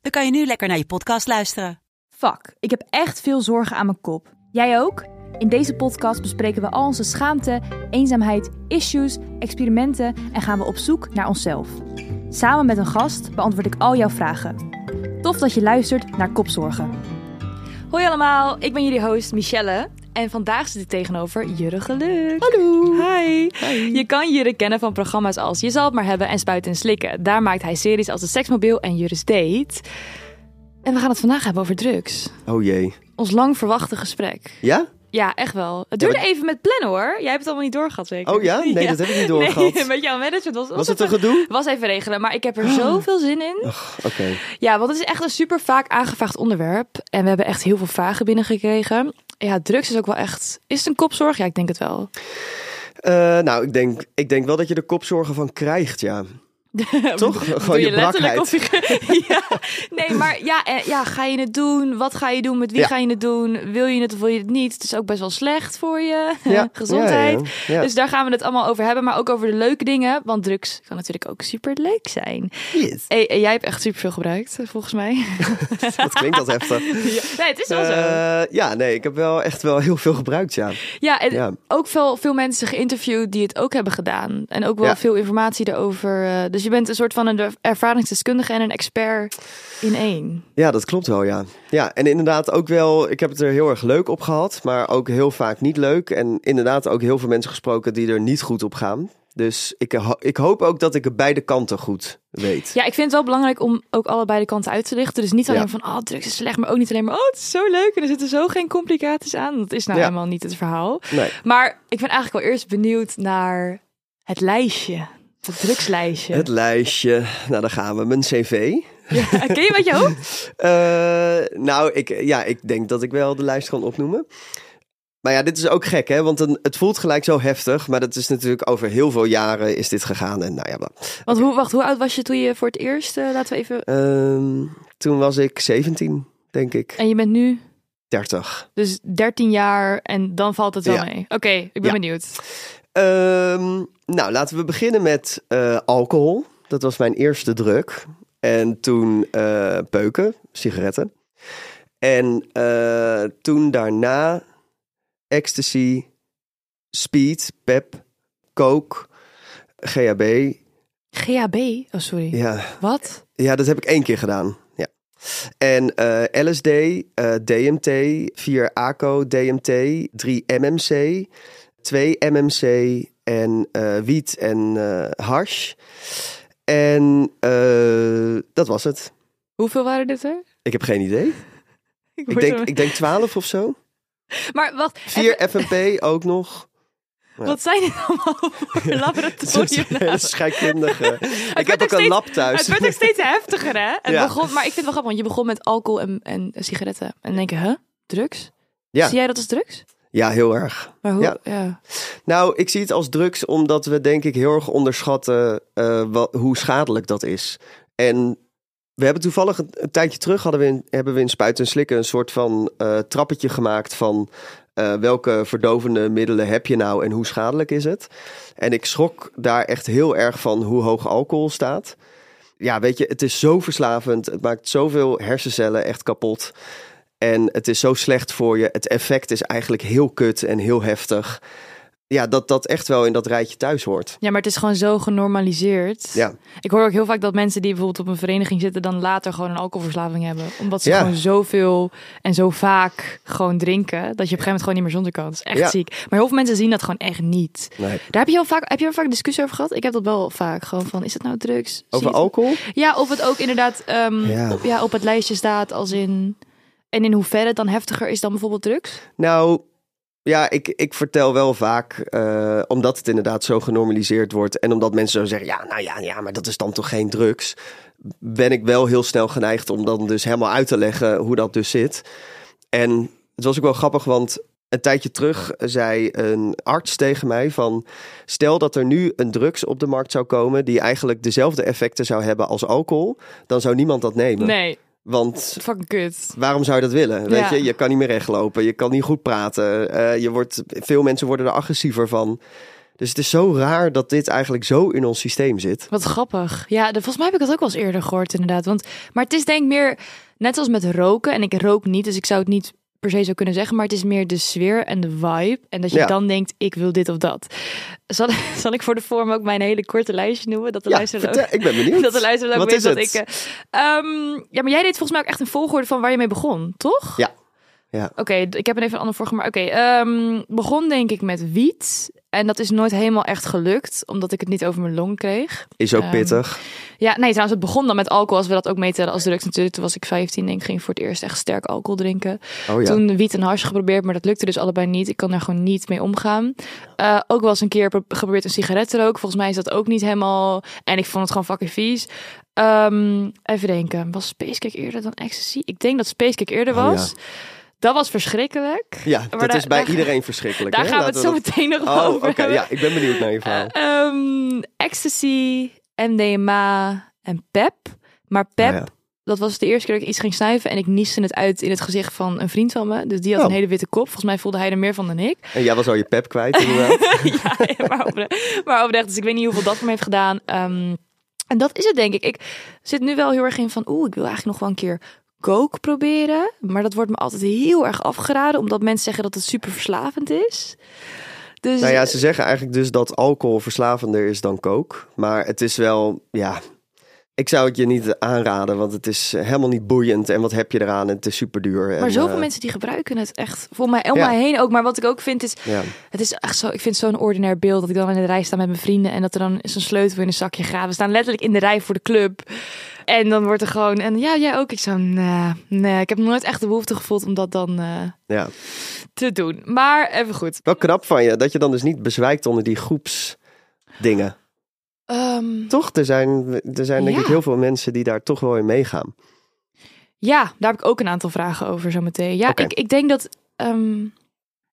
dan kan je nu lekker naar je podcast luisteren. Fuck, ik heb echt veel zorgen aan mijn kop. Jij ook? In deze podcast bespreken we al onze schaamte, eenzaamheid, issues, experimenten en gaan we op zoek naar onszelf. Samen met een gast beantwoord ik al jouw vragen. Tof dat je luistert naar Kopzorgen. Hoi allemaal, ik ben jullie host Michelle. En vandaag zit ik tegenover Jurre Geluk. Hallo. Hi. Je kan Jurre kennen van programma's als Je zal het maar hebben en Spuiten en Slikken. Daar maakt hij series als De Seksmobiel en Jurre's Date. En we gaan het vandaag hebben over drugs. Oh jee. Ons lang verwachte gesprek. Ja? Ja, echt wel. Het duurde maar- even met plannen hoor. Jij hebt het allemaal niet doorgehad zeker? Oh ja? Nee, dat heb ik niet doorgehad. Nee, met jouw management was, Was het een gedoe? Was even regelen, maar ik heb er zoveel zin in. Oké. Ja, want het is echt een super vaak aangevraagd onderwerp. En we hebben echt heel veel vragen binnengekregen. Ja, drugs is ook wel echt... Is het een kopzorg? Ja, ik denk het wel. Eh, nou, ik denk, ik denk wel dat je er kopzorgen van krijgt, ja. Toch? Gewoon je letterlijk brakheid. of je- ja. Nee, maar ja, eh, ja, ga je het doen? Wat ga je doen? Met wie Ja. ga je het doen? Wil je het of wil je het niet? Het is ook best wel slecht voor je Ja. gezondheid. Dus daar gaan we het allemaal over hebben. Maar ook over de leuke dingen. Want drugs kan natuurlijk ook super leuk zijn. Yes. Hey, en jij hebt echt super veel gebruikt, volgens mij. Dat klinkt als heftig. nee, het is wel zo. Eh, ja, nee, ik heb wel echt wel heel veel gebruikt, ja. Ja, en ook veel, veel mensen geïnterviewd die het ook hebben gedaan. En ook wel veel informatie erover. eh, Dus je bent een soort van een ervaringsdeskundige en een expert in één. Ja, dat klopt wel, ja. Ja, en inderdaad ook wel, ik heb het er heel erg leuk op gehad, maar ook heel vaak niet leuk. En inderdaad ook heel veel mensen gesproken die er niet goed op gaan. Dus ik, ho- ik hoop ook dat ik het beide kanten goed weet. Ja, ik vind het wel belangrijk om ook allebei de kanten uit te lichten. Dus niet alleen Ja. van, oh, drugs is slecht, maar ook niet alleen maar, oh, het is zo leuk en er zitten zo geen complicaties aan. Dat is nou Ja. helemaal niet het verhaal. Nee. Maar ik ben eigenlijk wel eerst benieuwd naar het lijstje. Het drugslijstje. Het lijstje, nou daar gaan we. Mijn cv. Ja, ken je wat je hoofd? Eh, nou, ik, ja, ik denk dat ik wel de lijst kan opnoemen. Maar ja, dit is ook gek, hè? Want een, het voelt gelijk zo heftig. Maar dat is natuurlijk over heel veel jaren is dit gegaan. En nou ja, bla. Want hoe, wacht, hoe oud was je toen je voor het eerst, eh, laten we even... Ehm, toen was ik 17, denk ik. En je bent nu 30. dus 13 jaar en dan valt het wel Ja. mee. Oké, ik ben Ja. benieuwd. Ehm, nou, laten we beginnen met eh, alcohol. Dat was mijn eerste druk. En toen eh, peuken, sigaretten. En eh, toen daarna ecstasy, speed, pep, coke, GHB. GHB? Oh, sorry. Ja, Wat? ja dat heb ik één keer gedaan. Ja. En LSD, DMT, 4 ACO, DMT, 3 MMC, 2 MMC en eh, wiet en hash. En eh, dat was het. Hoeveel waren dit er? Ik heb geen idee. Ik denk, zo- ik denk 12 of zo. Maar wacht, 4 even- FMP ook nog. wat zijn dit allemaal voor laboratorium? Scheikundige. Ik heb ook ook een steeds- lab thuis. Het werd ook steeds heftiger, hè? Het Ja. begon, maar ik vind het wel grappig, want je begon met alcohol en, en sigaretten. En dan denk je, huh? Drugs? Ja. Zie jij dat als drugs? Ja, heel erg. Maar hoe? Ja. Ja. Nou, ik zie het als drugs omdat we denk ik heel erg onderschatten eh, wat, hoe schadelijk dat is. En we hebben toevallig een, een tijdje terug hadden we in, hebben we in Spuiten en Slikken een soort van eh, trappetje gemaakt van eh, welke verdovende middelen heb je nou en hoe schadelijk is het. En ik schrok daar echt heel erg van hoe hoog alcohol staat. Ja, weet je, het is zo verslavend. Het maakt zoveel hersencellen echt kapot. En het is zo slecht voor je. Het effect is eigenlijk heel kut en heel heftig. Ja, dat dat echt wel in dat rijtje thuis hoort. ja, maar het is gewoon zo genormaliseerd. Ja, Ik hoor ook heel vaak dat mensen die bijvoorbeeld op een vereniging zitten, dan later gewoon een alcoholverslaving hebben. Omdat ze Ja. gewoon zoveel en zo vaak gewoon drinken, dat je op een gegeven moment gewoon niet meer zonder kan. Dat is echt Ja. ziek. Maar heel veel mensen zien dat gewoon echt niet. nee. Daar heb je al vaak, heb je al vaak discussie over gehad? Ik heb dat wel vaak. Gewoon van, is het nou drugs? Over alcohol? Ja, of het ook inderdaad ehm, Ja. Op, ja, op het lijstje staat als in... En in hoeverre het dan heftiger is dan bijvoorbeeld drugs? Nou, ja, ik, ik vertel wel vaak, eh, omdat het inderdaad zo genormaliseerd wordt. En omdat mensen zo zeggen, ja, nou ja, ja, maar dat is dan toch geen drugs. ben ik wel heel snel geneigd om dan dus helemaal uit te leggen hoe dat dus zit. En het was ook wel grappig, want een tijdje terug zei een arts tegen mij van... stel dat er nu een drugs op de markt zou komen... die eigenlijk dezelfde effecten zou hebben als alcohol... dan zou niemand dat nemen. Nee, Want fucking kut. waarom zou je dat willen? Weet Ja. je, je kan niet meer rechtlopen, je kan niet goed praten. eh, je wordt, veel mensen worden er agressiever van. Dus het is zo raar dat dit eigenlijk zo in ons systeem zit. Wat grappig. Ja, de, volgens mij heb ik dat ook wel eens eerder gehoord inderdaad. Want, maar het is denk ik meer, net als met roken. En ik rook niet, dus ik zou het niet per se zo kunnen zeggen. Maar het is meer de sfeer en de vibe. En dat je Ja. dan denkt, ik wil dit of dat. Zal, zal ik voor de vorm ook mijn hele korte lijstje noemen? Dat de Ja, luisteraar ook- ik ben benieuwd. Dat de luisteraar ook Wat weet is dat het? ik... eh, ehm, ja, maar jij deed volgens mij ook echt een volgorde van waar je mee begon, toch? Ja. Ja. Oké, ik heb een even een andere volgorde. Maar oké, ehm, begon denk ik met wiet. En dat is nooit helemaal echt gelukt, omdat ik het niet over mijn long kreeg. Is ook Ehm, pittig. Ja, nee, trouwens, het begon dan met alcohol, als we dat ook meetellen als drugs natuurlijk. Toen was ik 15, denk ik, ging voor het eerst echt sterk alcohol drinken. Oh ja. Toen wiet en hash geprobeerd, maar dat lukte dus allebei niet. Ik kan daar gewoon niet mee omgaan. Eh, ook wel eens een keer pro- geprobeerd een sigaret te roken. Volgens mij is dat ook niet helemaal... En ik vond het gewoon fucking vies. Ehm, even denken, was Spacecake eerder dan Ecstasy? Ik denk dat Spacecake eerder Oh, was. Dat was verschrikkelijk. Ja, maar dat daar- is bij daar- iedereen verschrikkelijk. Daar hè? gaan we het zo dat- meteen nog Oh, over oké. Ja, ik ben benieuwd naar je verhaal. Eh, ehm, ecstasy, MDMA en PEP. Maar PEP, Oh ja. dat was de eerste keer dat ik iets ging snuiven en ik nieste het uit in het gezicht van een vriend van me. Dus die had Oh. een hele witte kop. Volgens mij voelde hij er meer van dan ik. En jij was al je pep kwijt inderdaad. ja, maar, opre- maar oprecht. Dus ik weet niet hoeveel dat voor me heeft gedaan. Ehm, en dat is het denk ik. Ik zit nu wel heel erg in van, oeh, ik wil eigenlijk nog wel een keer coke proberen. Maar dat wordt me altijd heel erg afgeraden, omdat mensen zeggen dat het super verslavend is. Dus nou ja, ze zeggen eigenlijk dus dat alcohol verslavender is dan coke. Maar het is wel, ja... Ik zou het je niet aanraden, want het is helemaal niet boeiend. En wat heb je eraan? Het is super duur. Maar zoveel eh, mensen die gebruiken het echt voor mij om Ja. mij heen ook. Maar wat ik ook vind is, Ja. het is echt zo. Ik vind zo'n ordinair beeld dat ik dan in de rij sta met mijn vrienden en dat er dan zo'n sleutel in een zakje gaat. We staan letterlijk in de rij voor de club en dan wordt er gewoon en ja, jij ook. Ik zo, nee, nee, ik heb nooit echt de behoefte gevoeld om dat dan eh, ja. te doen. Maar even goed. Wel knap van je, dat je dan dus niet bezwijkt onder die groepsdingen. Ehm, Toch? Er zijn, er zijn denk Ja. ik heel veel mensen die daar toch wel in meegaan. Ja, daar heb ik ook een aantal vragen over zo meteen. Ja, ik, ik denk dat. ehm,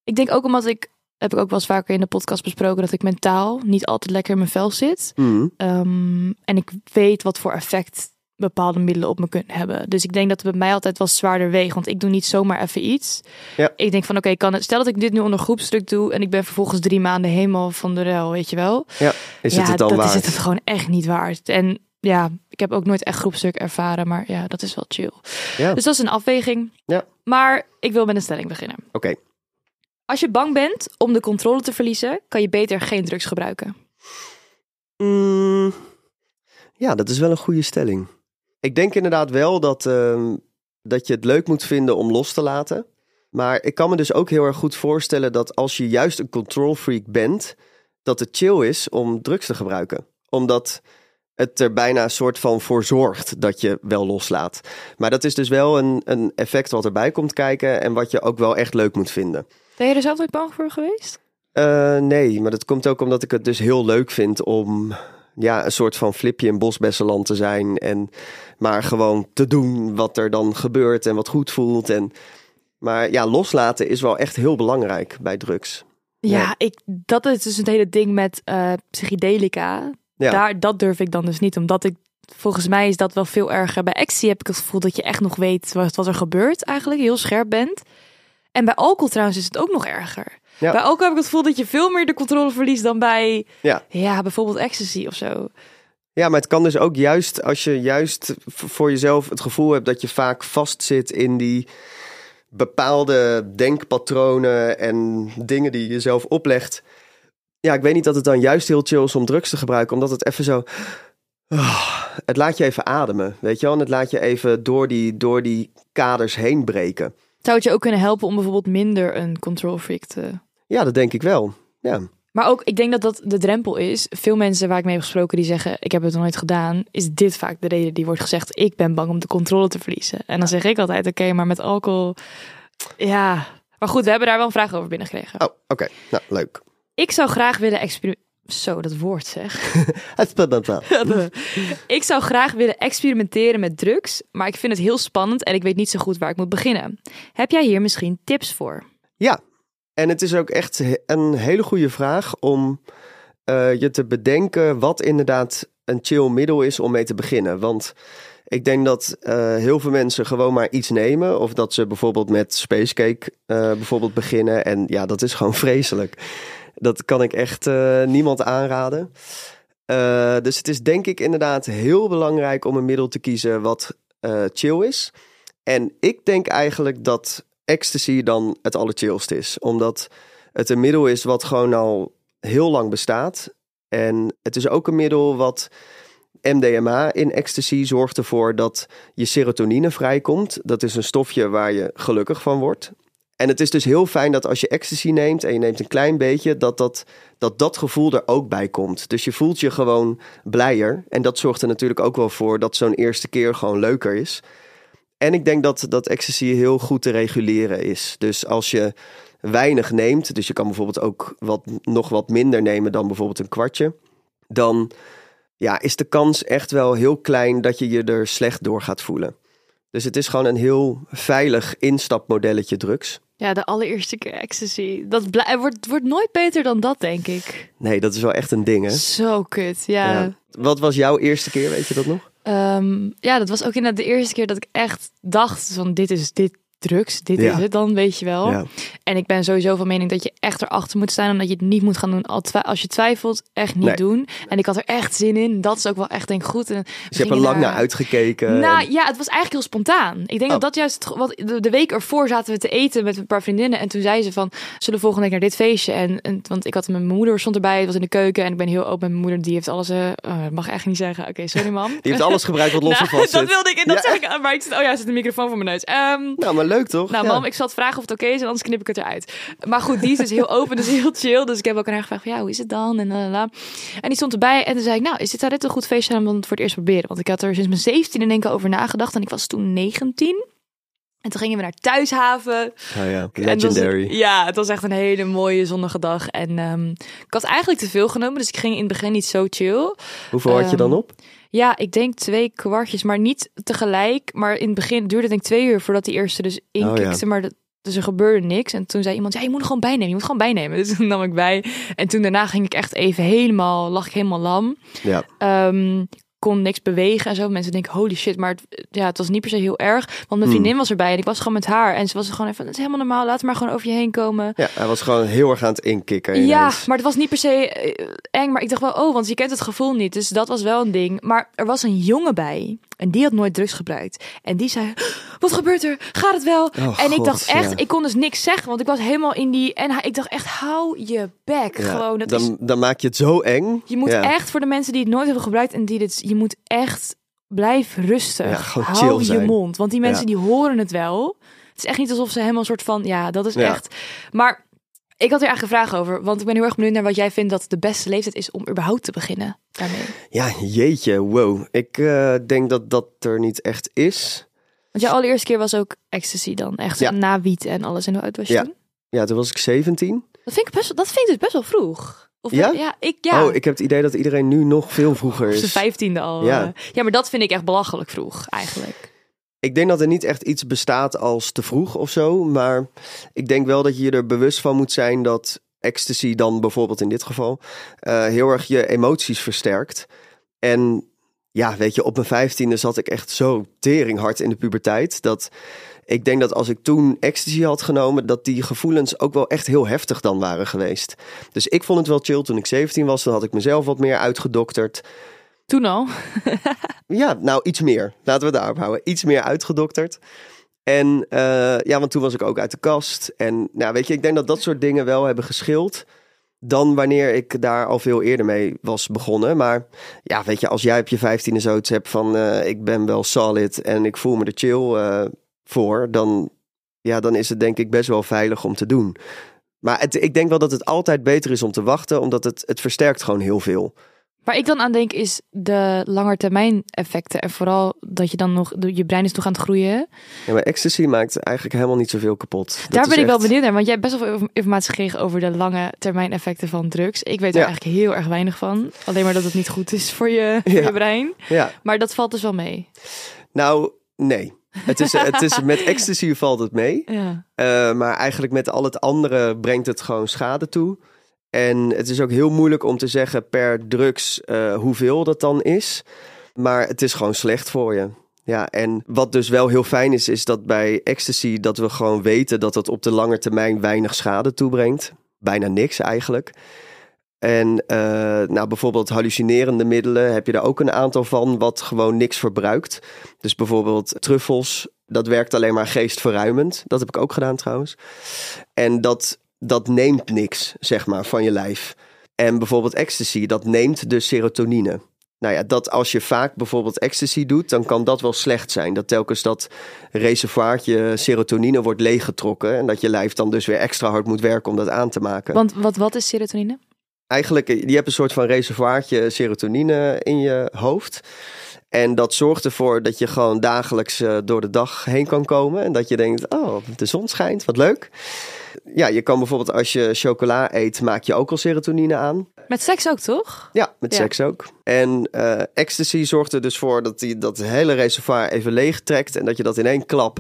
ik denk ook omdat ik. Heb ik ook wel eens vaker in de podcast besproken dat ik mentaal niet altijd lekker in mijn vel zit. Mhm. Ehm, en ik weet wat voor effect bepaalde middelen op me kunnen hebben. Dus ik denk dat het bij mij altijd wel zwaarder weegt. Want ik doe niet zomaar even iets. Ja. Ik denk van oké, kan het. Stel dat ik dit nu onder groepsdruk doe. En ik ben vervolgens drie maanden helemaal van de rel, weet je wel. Ja, is ja, het het dan dat waard? is het het gewoon echt niet waard. En ja, ik heb ook nooit echt groepsdruk ervaren. Maar ja, dat is wel chill. Ja. Dus dat is een afweging. Ja. Maar ik wil met een stelling beginnen. Oké. Als je bang bent om de controle te verliezen, kan je beter geen drugs gebruiken. Mm, ja, dat is wel een goede stelling. Ik denk inderdaad wel dat, ehm, dat je het leuk moet vinden om los te laten. Maar ik kan me dus ook heel erg goed voorstellen dat als je juist een control freak bent, dat het chill is om drugs te gebruiken. Omdat het er bijna een soort van voor zorgt dat je wel loslaat. Maar dat is dus wel een, een effect wat erbij komt kijken en wat je ook wel echt leuk moet vinden. Ben je er zelf nooit bang voor geweest? Eh, nee, maar dat komt ook omdat ik het dus heel leuk vind om ja, een soort van flipje in Bosbessenland te zijn. En maar gewoon te doen wat er dan gebeurt en wat goed voelt. En, maar ja, loslaten is wel echt heel belangrijk bij drugs. Ja, Ja. ik, dat is dus het hele ding met eh psychedelica. Ja. Daar, dat durf ik dan dus niet, omdat ik volgens mij is dat wel veel erger. Bij ecstasy heb ik het gevoel dat je echt nog weet wat, wat er gebeurt eigenlijk, heel scherp bent. En bij alcohol trouwens is het ook nog erger. Ja. Bij alcohol heb ik het gevoel dat je veel meer de controle verliest dan bij, Ja. ja, bijvoorbeeld ecstasy of zo. Ja, maar het kan dus ook juist als je juist voor jezelf het gevoel hebt dat je vaak vastzit in die bepaalde denkpatronen en dingen die je jezelf oplegt. Ja, ik weet niet dat het dan juist heel chill is om drugs te gebruiken, omdat het even zo. Ah, het laat je even ademen, weet je wel? En het laat je even door die, door die kaders heen breken. Zou het je ook kunnen helpen om bijvoorbeeld minder een control freak te Ja, dat denk ik wel. Ja, Maar ook, ik denk dat dat de drempel is. Veel mensen waar ik mee heb gesproken die zeggen, ik heb het nog nooit gedaan. Is dit vaak de reden die wordt gezegd, ik ben bang om de controle te verliezen. En dan zeg ik altijd, oké, maar met alcohol, ja. Maar goed, we hebben daar wel een vraag over binnengekregen. oh, oké. Nou, leuk. Ik zou graag willen experimenteren. Zo, dat woord zeg. Wel. ik zou graag willen experimenteren met drugs, maar ik vind het heel spannend en ik weet niet zo goed waar ik moet beginnen. Heb jij hier misschien tips voor? Ja, en het is ook echt een hele goede vraag om eh, je te bedenken wat inderdaad een chill middel is om mee te beginnen. Want ik denk dat eh, heel veel mensen gewoon maar iets nemen. Of dat ze bijvoorbeeld met spacecake eh bijvoorbeeld beginnen. En ja, dat is gewoon vreselijk. Dat kan ik echt niemand aanraden. Dus het is denk ik inderdaad heel belangrijk om een middel te kiezen wat chill is. En ik denk eigenlijk dat ecstasy dan het allerchillst is. Omdat het een middel is wat gewoon al heel lang bestaat. En het is ook een middel wat MDMA in ecstasy zorgt ervoor dat je serotonine vrijkomt. Dat is een stofje waar je gelukkig van wordt. En het is dus heel fijn dat als je ecstasy neemt en je neemt een klein beetje, dat dat, dat, dat gevoel er ook bij komt. Dus je voelt je gewoon blijer. En dat zorgt er natuurlijk ook wel voor dat zo'n eerste keer gewoon leuker is. En ik denk dat, dat ecstasy heel goed te reguleren is. Dus als je weinig neemt, dus je kan bijvoorbeeld ook wat, nog wat minder nemen dan bijvoorbeeld een kwartje, dan ja, is de kans echt wel heel klein dat je je er slecht door gaat voelen. Dus het is gewoon een heel veilig instapmodelletje drugs. Ja, de allereerste keer ecstasy. Dat wordt, wordt nooit beter dan dat, denk ik. Nee, dat is wel echt een ding, hè? Zo kut, ja. Ja. Wat was jouw eerste keer, weet je dat nog? Ehm, ja, dat was ook inderdaad de eerste keer dat ik echt dacht van dit is dit drugs, dit Ja. is het dan, weet je wel. Ja. En ik ben sowieso van mening dat je echt erachter moet staan en dat je het niet moet gaan doen. Als je twijfelt, echt niet Nee. doen. En ik had er echt zin in. Dat is ook wel echt denk ik goed. En Dus je hebt er lang naar uitgekeken. Nou en- ja, het was eigenlijk heel spontaan. Ik denk Oh. dat dat juist, wat de, de week ervoor zaten we te eten met een paar vriendinnen. En toen zei ze van, zullen we volgende week naar dit feestje? En, en want ik had mijn moeder stond erbij, het was in de keuken. En ik ben heel open met mijn moeder, die heeft alles, oh, dat mag echt niet zeggen. Oké, sorry mam. Die heeft alles gebruikt wat los Nou, dat wilde ik en dat Ja. zeg ik. Maar ik zit, oh ja, zit een microfoon voor mijn neus. Ehm, Nou, maar leuk toch? nou, mam, ik zal het vragen of het oké is en anders knip ik het eruit. Maar goed, die is dus heel open, dus heel chill. Dus ik heb ook aan haar gevraagd van, ja, hoe is het dan? En, en die stond erbij en toen zei ik, nou, is dit daar dit een goed feestje om het voor het eerst proberen? Want ik had er sinds mijn 17 denk ik over nagedacht en ik was toen 19. En toen gingen we naar Thuishaven. Oh ja, En het was- legendary. ja, het was echt een hele mooie zonnige dag. En ehm, ik had eigenlijk te veel genomen, dus ik ging in het begin niet zo chill. Hoeveel had je dan Ehm, op? Ja, ik denk twee kwartjes, maar niet tegelijk. Maar in het begin duurde het denk ik twee uur voordat die eerste dus inkikte. Oh, ja. Maar dat, dus er gebeurde niks. En toen zei iemand, ja, je moet er gewoon bijnemen. Je moet gewoon bijnemen. Dus toen nam ik bij. En toen daarna ging ik echt even helemaal, lag ik helemaal lam. Ja. Ehm, kon niks bewegen en zo. Mensen denken, holy shit. Maar het, ja, het was niet per se heel erg. Want mijn Hmm. vriendin was erbij en ik was gewoon met haar. En ze was gewoon even, het is helemaal normaal. Laat maar gewoon over je heen komen. ja, hij was gewoon heel erg aan het inkikken. Ja, maar het was niet per se eh, eng. Maar ik dacht wel, oh, want je kent het gevoel niet. Dus dat was wel een ding. Maar er was een jongen bij. En die had nooit drugs gebruikt. En die zei, wat gebeurt er? Gaat het wel? Oh, en ik God, dacht echt, ja. ik kon dus niks zeggen. Want ik was helemaal in die... En ik dacht echt, hou je bek. Ja, Gewoon, dat dan, is, dan maak je het zo eng. je moet Ja. echt, voor de mensen die het nooit hebben gebruikt... En die dit, je moet echt, blijf rustig. Hou je mond. Want die mensen die horen het wel. Het is echt niet alsof ze helemaal een soort van... Ja, dat is echt... Maar ik had er eigenlijk een vraag over. Want ik ben heel erg benieuwd naar wat jij vindt dat de beste leeftijd is om überhaupt te beginnen daarmee. Ja, jeetje, wow. Ik eh, denk dat dat er niet echt is. Want jouw allereerste keer was ook ecstasy dan. Echt Ja. na wiet en alles. En hoe oud was je Ja. toen? Ja, toen was ik 17. Dat vind ik, best, dat vind ik dus best wel vroeg. Of Ja? Ja, ik, ja. Oh, ik heb het idee dat iedereen nu nog veel vroeger is. zijn vijftiende al. Ja. Ja. ja, maar dat vind ik echt belachelijk vroeg eigenlijk. Ik denk dat er niet echt iets bestaat als te vroeg of zo. Maar ik denk wel dat je er bewust van moet zijn dat ecstasy dan bijvoorbeeld in dit geval eh, heel erg je emoties versterkt. En ja, weet je, op mijn vijftiende zat ik echt zo teringhard in de puberteit. Dat ik denk dat als ik toen ecstasy had genomen, dat die gevoelens ook wel echt heel heftig dan waren geweest. Dus ik vond het wel chill toen ik 17 was. Dan had ik mezelf wat meer uitgedokterd. Toen al. Ja, nou iets meer. Laten we daarop houden. Iets meer uitgedokterd. En eh, ja, want toen was ik ook uit de kast. En nou, weet je, ik denk dat dat soort dingen wel hebben geschild. Dan wanneer ik daar al veel eerder mee was begonnen. Maar ja, weet je, als jij op je vijftiende zoiets hebt van... eh, ik ben wel solid en ik voel me er chill eh, voor... Dan, ja, dan is het denk ik best wel veilig om te doen. Maar het, ik denk wel dat het altijd beter is om te wachten... omdat het, het versterkt gewoon heel veel. Waar ik dan aan denk is de langetermijn effecten. En vooral dat je dan nog, je brein is nog aan het groeien. Ja, maar ecstasy maakt eigenlijk helemaal niet zoveel kapot. Daar ben ik wel benieuwd naar. Want jij hebt best wel veel informatie gekregen over de lange termijn effecten van drugs. Ik weet er Ja. eigenlijk heel erg weinig van. Alleen maar dat het niet goed is voor je, voor Ja. je brein. Ja, Maar dat valt dus wel mee. nou, nee. Het is, het is, met ecstasy valt het mee. Ja. Eh, maar eigenlijk met al het andere brengt het gewoon schade toe. En het is ook heel moeilijk om te zeggen per drugs eh, hoeveel dat dan is. Maar het is gewoon slecht voor je. Ja, en wat dus wel heel fijn is, is dat bij ecstasy dat we gewoon weten dat het op de lange termijn weinig schade toebrengt. Bijna niks eigenlijk. En eh, nou, bijvoorbeeld hallucinerende middelen heb je er ook een aantal van wat gewoon niks verbruikt. Dus bijvoorbeeld truffels, dat werkt alleen maar geestverruimend. Dat heb ik ook gedaan trouwens. En dat, dat neemt niks, zeg maar, van je lijf. En bijvoorbeeld ecstasy, dat neemt dus serotonine. Nou ja, dat als je vaak bijvoorbeeld ecstasy doet, dan kan dat wel slecht zijn. Dat telkens dat reservoirtje serotonine wordt leeggetrokken. En dat je lijf dan dus weer extra hard moet werken om dat aan te maken. Want wat, wat is serotonine? Eigenlijk, eh, je hebt een soort van reservoirtje serotonine in je hoofd. En dat zorgt ervoor dat je gewoon dagelijks eh, door de dag heen kan komen. En dat je denkt, oh, de zon schijnt, wat leuk. Ja, je kan bijvoorbeeld als je chocola eet, maak je ook al serotonine aan. Met seks ook, toch? Ja, met Ja. seks ook. En eh, ecstasy zorgt er dus voor dat die dat hele reservoir even leeg trekt. En dat je dat in één klap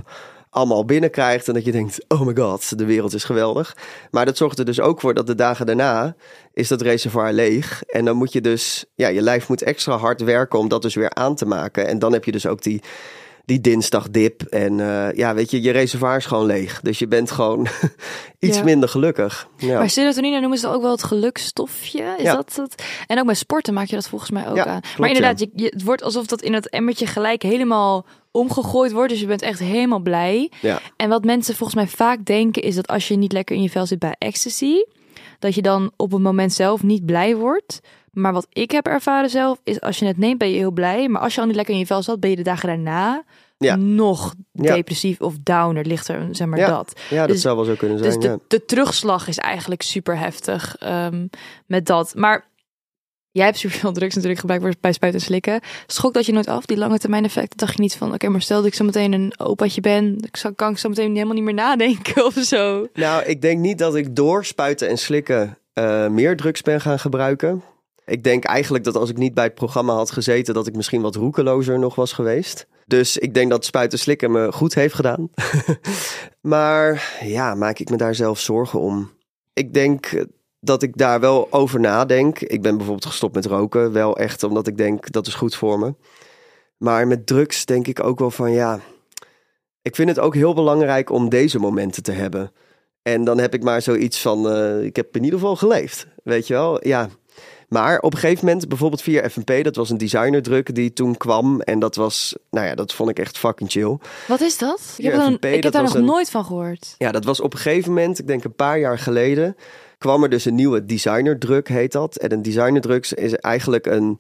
allemaal binnenkrijgt. En dat je denkt, oh my god, de wereld is geweldig. Maar dat zorgt er dus ook voor dat de dagen daarna is dat reservoir leeg. En dan moet je dus, ja, je lijf moet extra hard werken om dat dus weer aan te maken. En dan heb je dus ook die, die dinsdagdip. En eh, ja, weet je, je reservoir is gewoon leeg. Dus je bent gewoon iets Ja. minder gelukkig. Ja. Maar serotonine noemen ze ook wel het gelukstofje. Is Ja. dat het? En ook bij sporten maak je dat volgens mij ook aan. klopt, maar inderdaad, je, je- het wordt alsof dat in het emmertje gelijk helemaal omgegooid wordt. Dus je bent echt helemaal blij. Ja. En wat mensen volgens mij vaak denken is dat als je niet lekker in je vel zit bij ecstasy, dat je dan op het moment zelf niet blij wordt. Maar wat ik heb ervaren zelf is als je het neemt ben je heel blij. Maar als je al niet lekker in je vel zat, ben je de dagen daarna Ja. nog Ja. depressief of downer. Ligt er, zeg maar Ja. dat. ja, dat Dus- zou wel zo kunnen zijn. Dus de, ja. de terugslag is eigenlijk super heftig ehm, met dat. Maar jij hebt superveel drugs natuurlijk gebruikt bij spuiten en slikken. Schok dat je nooit af, die lange termijn effecten? Dacht je niet van, oké, maar stel dat ik zo meteen een opaatje ben, kan ik zo meteen helemaal niet meer nadenken of zo. Nou, ik denk niet dat ik door spuiten en slikken eh, meer drugs ben gaan gebruiken. Ik denk eigenlijk dat als ik niet bij het programma had gezeten, dat ik misschien wat roekelozer nog was geweest. Dus ik denk dat spuiten en slikken me goed heeft gedaan. maar ja, maak ik me daar zelf zorgen om? Ik denk dat ik daar wel over nadenk. Ik ben bijvoorbeeld gestopt met roken, wel echt omdat ik denk dat is goed voor me. Maar met drugs denk ik ook wel van ja, ik vind het ook heel belangrijk om deze momenten te hebben. En dan heb ik maar zoiets van, eh, ik heb in ieder geval geleefd, weet je wel? Ja. Maar op een gegeven moment, bijvoorbeeld via FNP, dat was een designerdruk die toen kwam. En dat was, nou ja, dat vond ik echt fucking chill. Wat is dat? Ik heb, dan, FNP, ik heb dat daar nog een- nooit van gehoord. Ja, dat was op een gegeven moment, ik denk een paar jaar geleden, kwam er dus een nieuwe designerdruk, heet dat. En een designerdrugs is eigenlijk een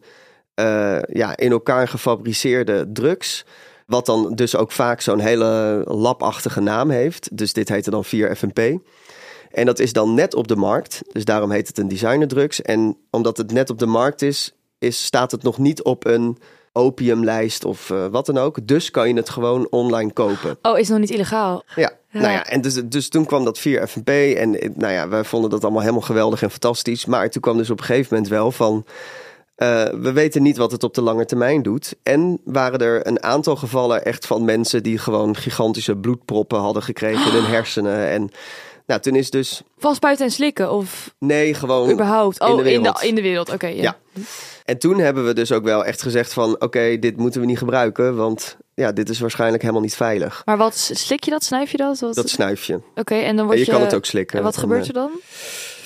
eh, ja, in elkaar gefabriceerde drugs. Wat dan dus ook vaak zo'n hele labachtige naam heeft. Dus dit heette dan 4FNP. En dat is dan net op de markt. Dus daarom heet het een designerdrugs. En omdat het net op de markt is, is staat het nog niet op een opiumlijst of eh, wat dan ook. Dus kan je het gewoon online kopen. Oh, is het nog niet illegaal? Ja, Ja. nou ja, en dus, dus toen kwam dat 4FNP en eh, nou ja, wij vonden dat allemaal helemaal geweldig en fantastisch. Maar toen kwam dus op een gegeven moment wel van, eh, we weten niet wat het op de lange termijn doet. En waren er een aantal gevallen echt van mensen die gewoon gigantische bloedproppen hadden gekregen in hun hersenen. En nou, toen is dus, Van spuiten en slikken of nee, gewoon... überhaupt? Oh, in de in wereld. de, in de wereld. Oké, ja. Ja. En toen hebben we dus ook wel echt gezegd van, oké, dit moeten we niet gebruiken, want ja, dit is waarschijnlijk helemaal niet veilig. Maar wat slik je dat? Snuif je dat? Wat- Dat snuifje. Oké, en dan En word je je... kan het ook slikken. En wat gebeurt eh, er dan?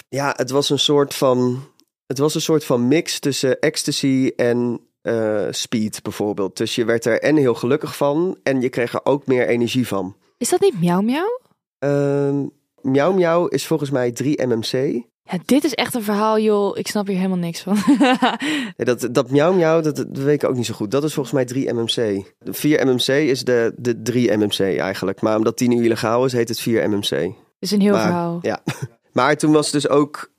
Ja, het was een soort van. Het was een soort van mix tussen ecstasy en eh, speed bijvoorbeeld. Dus je werd er en heel gelukkig van en je kreeg er ook meer energie van. Is dat niet miauw miauw? Ehm miauw miauw is volgens mij 3 mmc. Ja, dit is echt een verhaal, joh. Ik snap hier helemaal niks van. Ja, dat, dat miauw miauw, dat, dat weet ik ook niet zo goed. Dat is volgens mij 3 mmc. De 4 mmc is de, de 3 mmc eigenlijk. Maar omdat die nu illegaal is, heet het 4 mmc. is een heel maar, verhaal. Ja. Maar toen was dus ook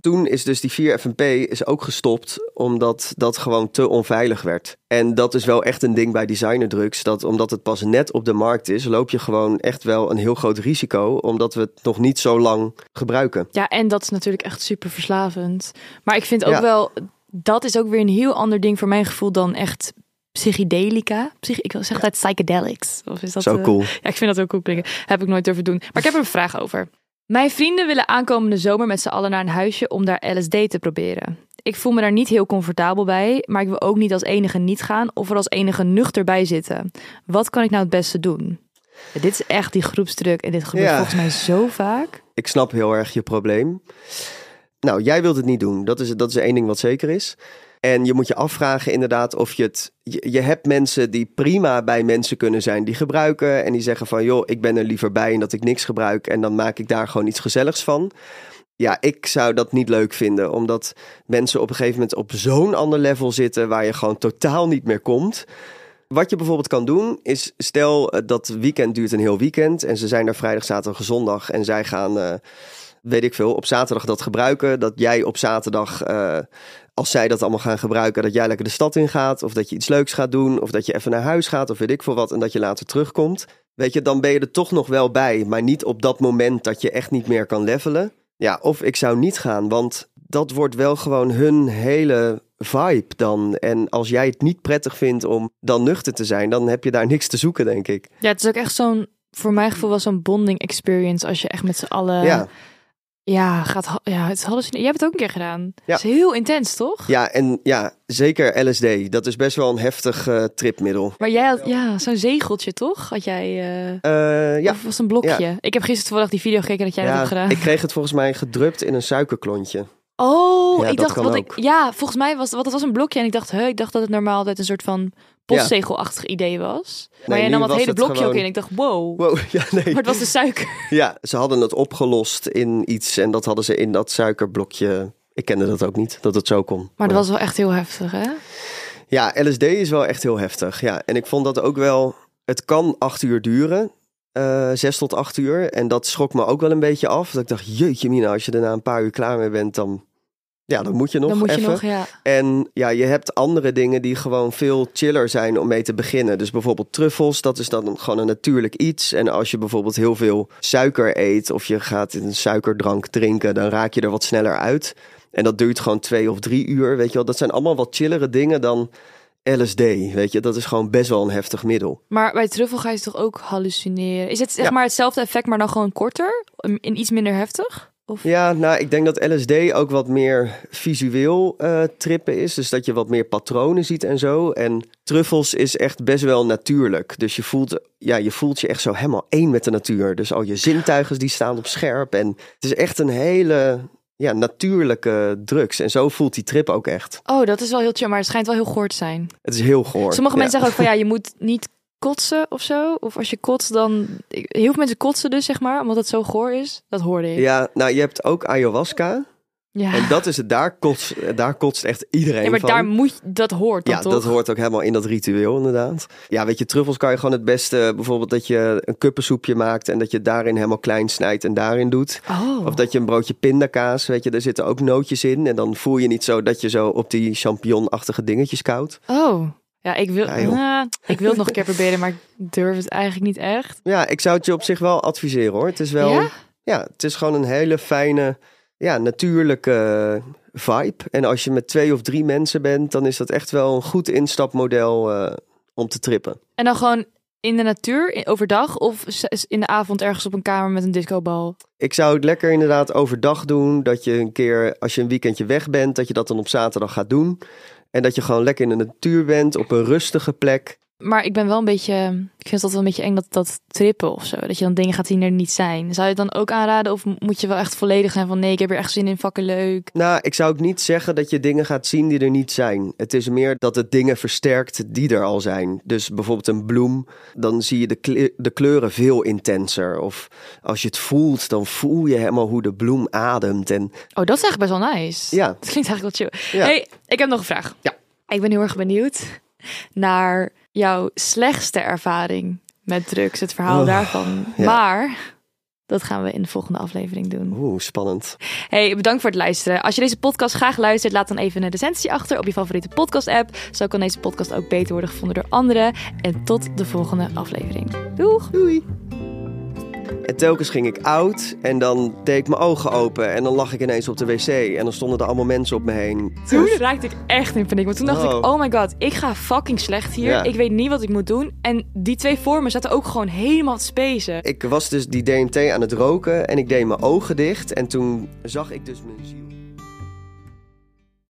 toen is dus die 4-FNP is ook gestopt omdat dat gewoon te onveilig werd. En dat is wel echt een ding bij designerdrugs. Dat omdat het pas net op de markt is, loop je gewoon echt wel een heel groot risico. Omdat we het nog niet zo lang gebruiken. Ja, en dat is natuurlijk echt super verslavend. Maar ik vind ook Ja. wel, dat is ook weer een heel ander ding voor mijn gevoel dan echt psychedelica. Psych ik wil zeggen dat psychedelics. Of is dat Zo eh, cool. Ja, ik vind dat ook cool klinken. Heb ik nooit durven doen. Maar ik heb er een vraag over. Mijn vrienden willen aankomende zomer met z'n allen naar een huisje om daar LSD te proberen. Ik voel me daar niet heel comfortabel bij, maar ik wil ook niet als enige niet gaan of er als enige nuchter bij zitten. Wat kan ik nou het beste doen? Ja, dit is echt die groepsdruk en dit gebeurt Ja. volgens mij zo vaak. Ik snap heel erg je probleem. Nou, jij wilt het niet doen. Dat is, dat is één ding wat zeker is. En je moet je afvragen inderdaad of je het... Je, hebt mensen die prima bij mensen kunnen zijn die gebruiken. En die zeggen van, joh, ik ben er liever bij en dat ik niks gebruik. En dan maak ik daar gewoon iets gezelligs van. Ja, ik zou dat niet leuk vinden. Omdat mensen op een gegeven moment op zo'n ander level zitten... waar je gewoon totaal niet meer komt. Wat je bijvoorbeeld kan doen is, stel eh, dat weekend duurt een heel weekend en ze zijn er vrijdag, zaterdag zondag en zij gaan, eh, weet ik veel, op zaterdag dat gebruiken. Dat jij op zaterdag, eh, als zij dat allemaal gaan gebruiken, dat jij lekker de stad in gaat of dat je iets leuks gaat doen of dat je even naar huis gaat of weet ik veel wat en dat je later terugkomt. Weet je, dan ben je er toch nog wel bij, maar niet op dat moment dat je echt niet meer kan levelen. Ja, of ik zou niet gaan, want dat wordt wel gewoon hun hele vibe dan. En als jij het niet prettig vindt om dan nuchter te zijn, dan heb je daar niks te zoeken, denk ik. Ja, het is ook echt zo'n, voor mijn gevoel wel zo'n bonding experience als je echt met z'n allen, ja, ja. gaat, ja, het is hallucineren. Jij hebt het ook een keer gedaan. Ja. Het is heel intens, toch? ja, en ja, zeker LSD. Dat is best wel een heftig eh, tripmiddel. Maar jij had, ja, zo'n zegeltje, toch? Had jij, eh, Eh, ja, of was een blokje? Ja. Ik heb gisteren toevallig die video gekeken dat jij dat ja hebt gedaan. ik kreeg het volgens mij gedrupt in een suikerklontje. Oh, Ja, ik dat dacht, kan wat ook. ik, ja, volgens mij was, wat het was een blokje en ik dacht, hè, ik dacht dat het normaal altijd een soort van postzegelachtig idee was. maar Nee, jij nu nam het was hele blokje ook gewoon- in. Ik dacht, wow, Wow, ja, nee. maar het was de suiker. Ja, ze hadden het opgelost in iets en dat hadden ze in dat suikerblokje. Ik kende dat ook niet, dat het zo kon. Maar dat was wel echt heel heftig, hè? Ja, LSD is wel echt heel heftig. Ja, en ik vond dat ook wel. Het kan acht uur duren. eh, zes tot acht uur. En dat schrok me ook wel een beetje af. Dat ik dacht, jeetje mina, als je er na een paar uur klaar mee bent, dan, ja, dan moet je nog Dan moet je even. nog, ja. En ja, je hebt andere dingen die gewoon veel chiller zijn om mee te beginnen. Dus bijvoorbeeld truffels, dat is dan gewoon een natuurlijk iets. En als je bijvoorbeeld heel veel suiker eet of je gaat een suikerdrank drinken, dan raak je er wat sneller uit. En dat duurt gewoon twee of drie uur, weet je wel. Dat zijn allemaal wat chillere dingen dan LSD, weet je. Dat is gewoon best wel een heftig middel. Maar bij truffel ga je toch ook hallucineren? Is het zeg Ja. maar hetzelfde effect, maar dan gewoon korter? En iets minder heftig? Of? Ja, nou, ik denk dat LSD ook wat meer visueel eh, trippen is. Dus dat je wat meer patronen ziet en zo. En truffels is echt best wel natuurlijk. Dus je voelt, ja, je voelt je echt zo helemaal één met de natuur. Dus al je zintuigen die staan op scherp. En het is echt een hele ja, natuurlijke drugs. En zo voelt die trip ook echt. Oh, dat is wel heel chill, maar het schijnt wel heel goor te zijn. Het is heel goor. Sommige Ja. mensen zeggen ook van ja, je moet niet kotsen of zo. Of als je kotst, dan. Heel veel mensen kotsen dus, zeg maar, omdat het zo goor is. Dat hoorde ik. Ja, nou, je hebt ook ayahuasca. Ja. En dat is het, daar kotst, daar kotst echt iedereen Ja, maar van. daar moet je- dat hoort dan Ja, toch? dat hoort ook helemaal in dat ritueel inderdaad. Ja, weet je, truffels kan je gewoon het beste... bijvoorbeeld dat je een kuppensoepje maakt... en dat je het daarin helemaal klein snijdt en daarin doet. Oh. Of dat je een broodje pindakaas, weet je, daar zitten ook nootjes in... en dan voel je niet zo dat je zo op die champignon-achtige dingetjes koudt. Oh. Ja, ik wil, Ja. Ah, ik wil het nog een keer proberen, maar ik durf het eigenlijk niet echt. Ja, ik zou het je op zich wel adviseren hoor. Het is wel... Ja? Ja, het is gewoon een hele fijne, ja, natuurlijke vibe. En als je met twee of drie mensen bent... dan is dat echt wel een goed instapmodel eh, om te trippen. En dan gewoon in de natuur, overdag, of in de avond ergens op een kamer met een discobal? Ik zou het lekker inderdaad overdag doen. Dat je een keer, als je een weekendje weg bent, dat je dat dan op zaterdag gaat doen. En dat je gewoon lekker in de natuur bent, op een rustige plek. Maar ik ben wel een beetje, ik vind het altijd wel een beetje eng dat, dat trippen of zo. Dat je dan dingen gaat zien die er niet zijn. Zou je het dan ook aanraden of moet je wel echt volledig zijn van nee, ik heb er echt zin in, fucking leuk. Nou, ik zou ook niet zeggen dat je dingen gaat zien die er niet zijn. Het is meer dat het dingen versterkt die er al zijn. Dus bijvoorbeeld een bloem, dan zie je de, kle- de kleuren veel intenser. Of als je het voelt, dan voel je helemaal hoe de bloem ademt. En Oh, dat is eigenlijk best wel nice. Ja. Dat klinkt eigenlijk wel chill. Ja. Hey, ik heb nog een vraag. Ja. Ik ben heel erg benieuwd naar jouw slechtste ervaring met drugs, het verhaal Oh, daarvan. ja. Maar Dat gaan we in de volgende aflevering doen. Oeh, spannend. Hey, bedankt voor het luisteren. Als je deze podcast graag luistert, laat dan even een recensie achter op je favoriete podcast-app. Zo kan deze podcast ook beter worden gevonden door anderen. En tot de volgende aflevering. Doeg! Doei. En telkens ging ik oud en dan deed ik mijn ogen open en dan lag ik ineens op de wc en dan stonden er allemaal mensen op me heen. Toen raakte ik echt in paniek. Want toen dacht Oh. ik, oh my god, ik ga fucking slecht hier. Ja. Ik weet niet wat ik moet doen. En die twee voor me zaten ook gewoon helemaal te spacen. Ik was dus die DMT aan het roken en ik deed mijn ogen dicht en toen zag ik dus mijn ziel.